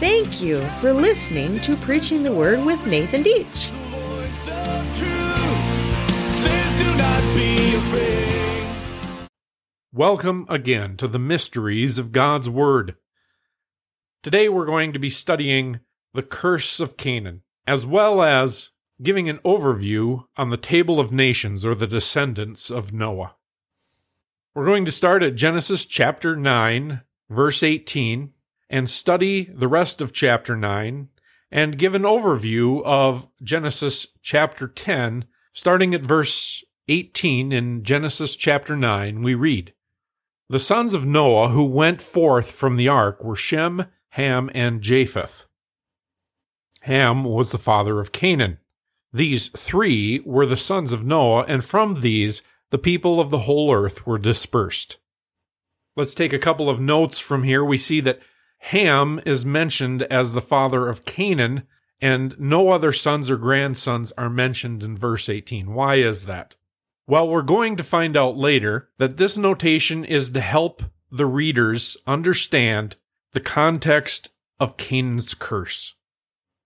Thank you for listening to Preaching the Word with Nathan Dietsche. Welcome again to the mysteries of God's Word. Today we're going to be studying the curse of Canaan, as well as giving an overview on the table of nations or the descendants of Noah. We're going to start at Genesis chapter 9, verse 18, and study the rest of chapter 9 and give an overview of Genesis chapter 10, starting at verse 18 in Genesis chapter 9. We read, The sons of Noah who went forth from the ark were Shem, Ham, and Japheth. Ham was the father of Canaan. These three were the sons of Noah, and from these the people of the whole earth were dispersed. Let's take a couple of notes from here. We see that Ham is mentioned as the father of Canaan, and no other sons or grandsons are mentioned in verse 18. Why is that? Well, we're going to find out later that this notation is to help the readers understand the context of Canaan's curse,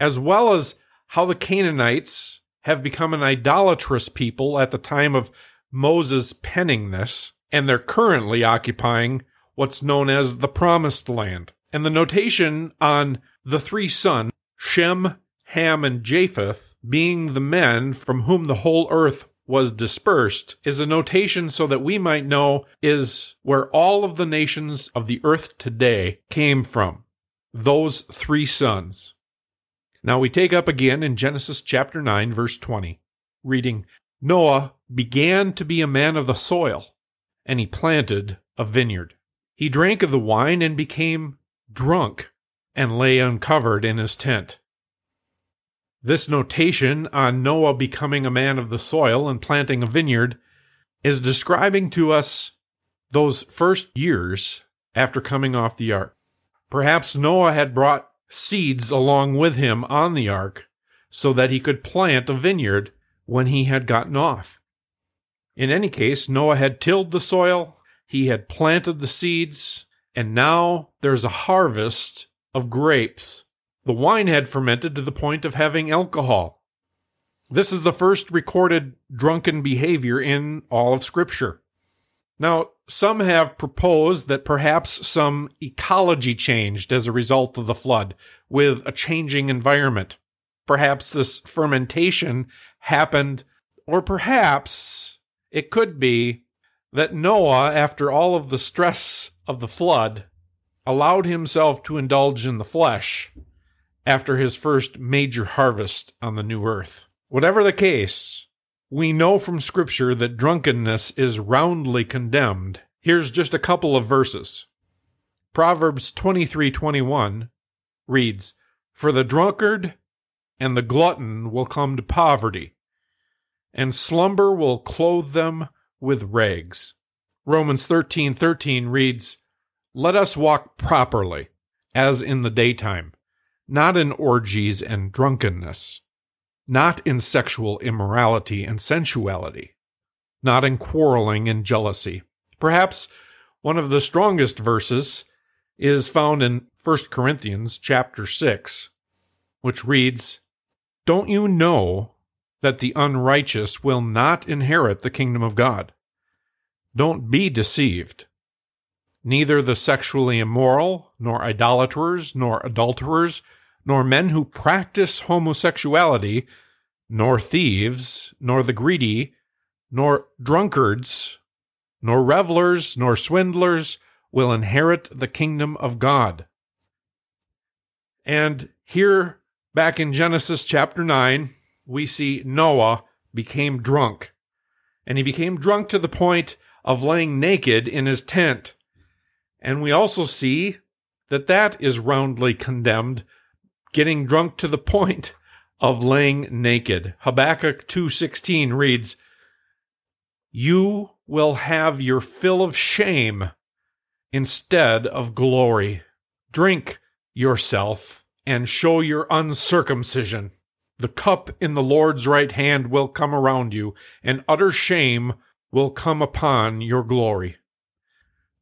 as well as how the Canaanites have become an idolatrous people at the time of Moses penning this, and they're currently occupying what's known as the Promised Land. And the notation on the three sons, Shem, Ham, and Japheth, being the men from whom the whole earth was dispersed, is a notation so that we might know is where all of the nations of the earth today came from. Those three sons. Now we take up again in Genesis chapter 9, verse 20, reading Noah began to be a man of the soil, and he planted a vineyard. He drank of the wine and became drunk, and lay uncovered in his tent. This notation on Noah becoming a man of the soil and planting a vineyard is describing to us those first years after coming off the ark. Perhaps Noah had brought seeds along with him on the ark so that he could plant a vineyard when he had gotten off. In any case, Noah had tilled the soil, he had planted the seeds, and now there's a harvest of grapes. The wine had fermented to the point of having alcohol. This is the first recorded drunken behavior in all of Scripture. Now, some have proposed that perhaps some ecology changed as a result of the flood with a changing environment. Perhaps this fermentation happened, or perhaps it could be that Noah, after all of the stress of the flood, allowed himself to indulge in the flesh after his first major harvest on the new earth. Whatever the case, we know from Scripture that drunkenness is roundly condemned. Here's just a couple of verses. Proverbs 23:21 reads, "For the drunkard and the glutton will come to poverty, and slumber will clothe them with rags. Romans 13:13 13 reads, "Let us walk properly, as in the daytime, not in orgies and drunkenness, not in sexual immorality and sensuality, not in quarreling and jealousy." Perhaps one of the strongest verses is found in 1 Corinthians chapter 6, which reads, don't you know that the unrighteous will not inherit the kingdom of God? Don't be deceived. Neither the sexually immoral, nor idolaters, nor adulterers, nor men who practice homosexuality, nor thieves, nor the greedy, nor drunkards, nor revelers, nor swindlers will inherit the kingdom of God. And here Back in Genesis chapter 9, we see Noah became drunk. And he became drunk to the point of laying naked in his tent. And we also see that that is roundly condemned, getting drunk to the point of laying naked. Habakkuk 2:16 reads, "You will have your fill of shame instead of glory. Drink yourself and show your uncircumcision. The cup in the Lord's right hand will come around you, and utter shame will come upon your glory.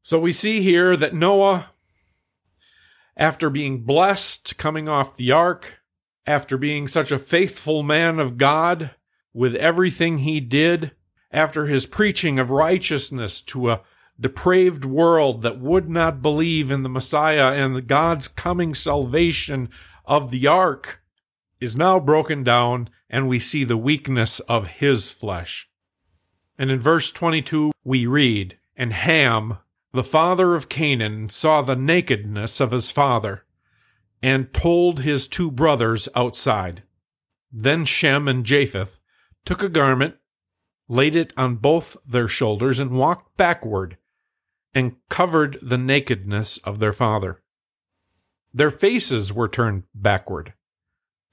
So we see here that Noah after being blessed coming off the ark, after being such a faithful man of God with everything he did, after his preaching of righteousness to a depraved world that would not believe in the Messiah and the God's coming salvation of the ark, is now broken down, and we see the weakness of his flesh. And in verse 22, we read, And Ham, the father of Canaan, saw the nakedness of his father, and told his two brothers outside. Then Shem and Japheth took a garment, laid it on both their shoulders, and walked backward, and covered the nakedness of their father. Their faces were turned backward,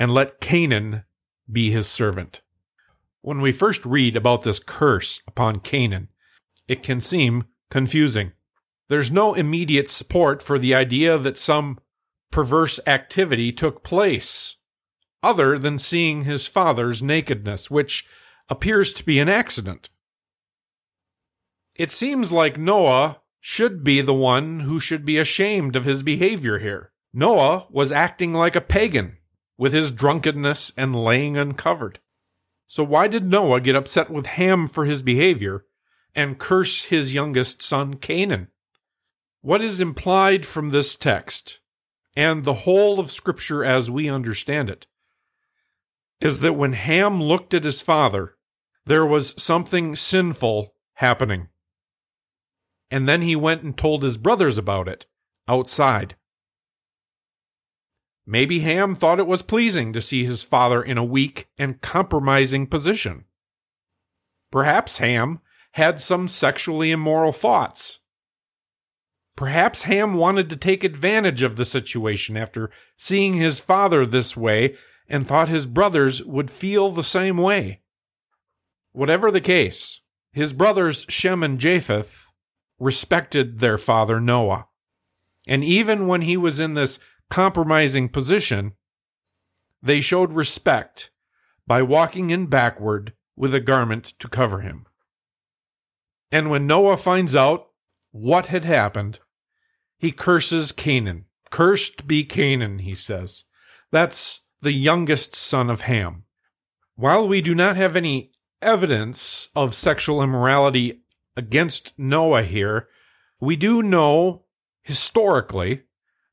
and let Canaan be his servant. When we first read about this curse upon Canaan, it can seem confusing. There's no immediate support for the idea that some perverse activity took place, other than seeing his father's nakedness, which appears to be an accident. It seems like Noah should be the one who should be ashamed of his behavior here. Noah was acting like a pagan with his drunkenness and laying uncovered. So why did Noah get upset with Ham for his behavior and curse his youngest son Canaan? What is implied from this text and the whole of Scripture as we understand it is that when Ham looked at his father, there was something sinful happening. And then he went and told his brothers about it outside. Maybe Ham thought it was pleasing to see his father in a weak and compromising position. Perhaps Ham had some sexually immoral thoughts. Perhaps Ham wanted to take advantage of the situation after seeing his father this way and thought his brothers would feel the same way. Whatever the case, his brothers Shem and Japheth respected their father Noah. And even when he was in this compromising position, they showed respect by walking in backward with a garment to cover him. And when Noah finds out what had happened, he curses Canaan. Cursed be Canaan, he says. That's the youngest son of Ham. While we do not have any evidence of sexual immorality against Noah here, we do know historically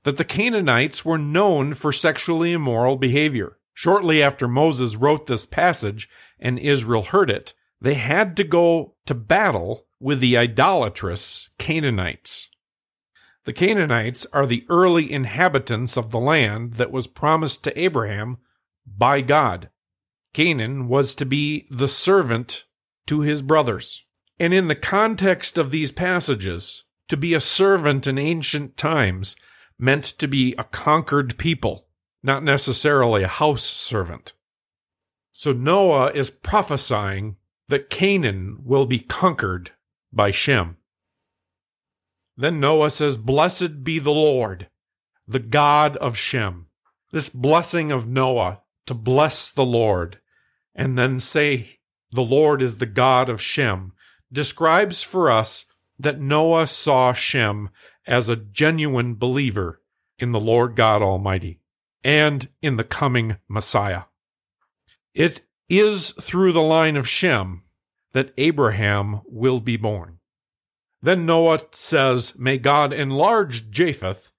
that the Canaanites were known for sexually immoral behavior. Shortly after Moses wrote this passage and Israel heard it, they had to go to battle with the idolatrous Canaanites. The Canaanites are the early inhabitants of the land that was promised to Abraham by God. Canaan was to be the servant to his brothers. And in the context of these passages, to be a servant in ancient times meant to be a conquered people, not necessarily a house servant. So Noah is prophesying that Canaan will be conquered by Shem. Then Noah says, Blessed be the Lord, the God of Shem. This blessing of Noah to bless the Lord and then say, The Lord is the God of Shem, describes for us that Noah saw Shem as a genuine believer in the Lord God Almighty and in the coming Messiah. It is through the line of Shem that Abraham will be born. Then Noah says, May God enlarge Japheth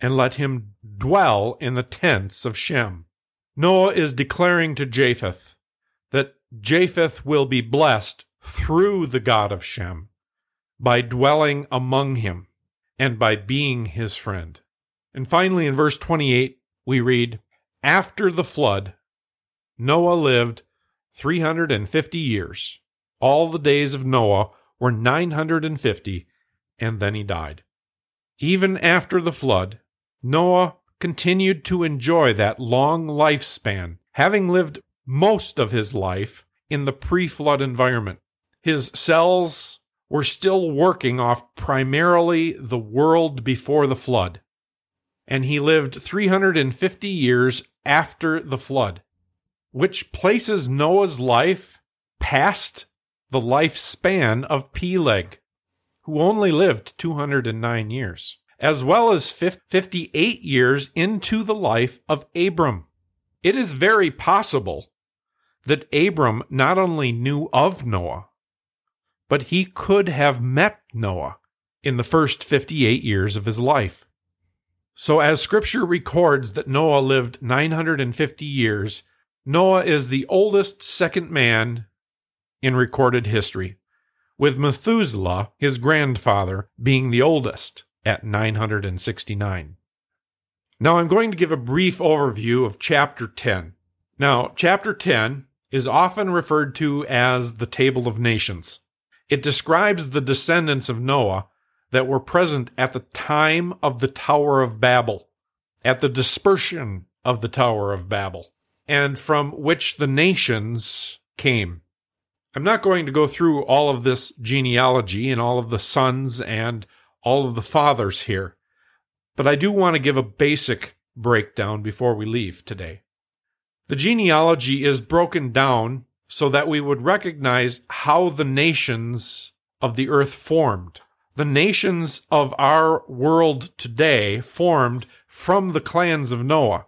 and let him dwell in the tents of Shem. Noah is declaring to Japheth that Japheth will be blessed through the God of Shem by dwelling among him and by being his friend. And finally, in verse 28, we read After the flood, Noah lived 350 years. All the days of Noah were 950, and then he died. Even after the flood, Noah continued to enjoy that long lifespan, having lived most of his life in the pre flood environment. His cells were still working off primarily the world before the flood, and he lived 350 years after the flood, which places Noah's life past the lifespan of Peleg, who only lived 209 years, as well as 58 years into the life of Abram. It is very possible that Abram not only knew of Noah, but he could have met Noah in the first 58 years of his life. So, as scripture records that Noah lived 950 years, Noah is the oldest second man in recorded history, with Methuselah, his grandfather, being the oldest at 969. Now, I'm going to give a brief overview of chapter 10. Now, chapter 10 is often referred to as the Table of Nations. It describes the descendants of Noah that were present at the time of the Tower of Babel, at the dispersion of the Tower of Babel, and from which the nations came. I'm not going to go through all of this genealogy and all of the sons and all of the fathers here, but I do want to give a basic breakdown before we leave today. The genealogy is broken down so that we would recognize how the nations of the earth formed. The nations of our world today formed from the clans of Noah,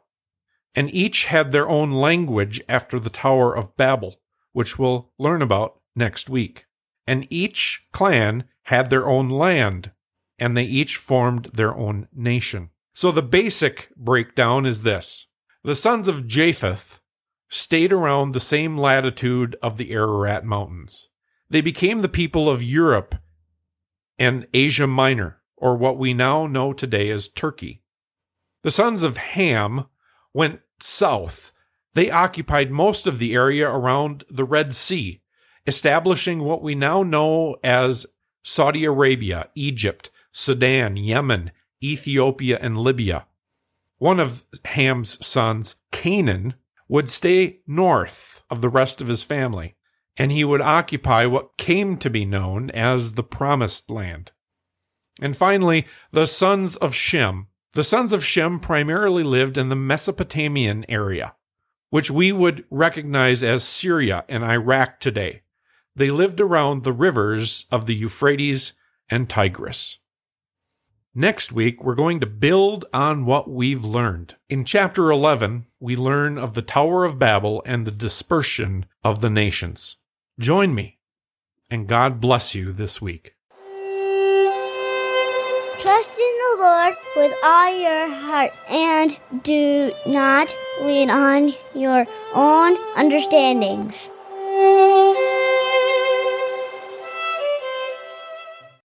and each had their own language after the Tower of Babel which we'll learn about next week. And each clan had their own land, and they each formed their own nation. So the basic breakdown is this the sons of Japheth stayed around the same latitude of the Ararat Mountains. They became the people of Europe and Asia Minor, or what we now know today as Turkey. The sons of Ham went south they occupied most of the area around the Red Sea, establishing what we now know as Saudi Arabia, Egypt, Sudan, Yemen, Ethiopia, and Libya. One of Ham's sons, Canaan, would stay north of the rest of his family, and he would occupy what came to be known as the Promised Land. And finally, the sons of Shem. The sons of Shem primarily lived in the Mesopotamian area which we would recognize as Syria and Iraq today. They lived around the rivers of the Euphrates and Tigris. Next week, we're going to build on what we've learned. In chapter 11, we learn of the Tower of Babel and the dispersion of the nations. Join me, and God bless you this week. Trust in the Lord with all your heart and do not lean on your own understandings.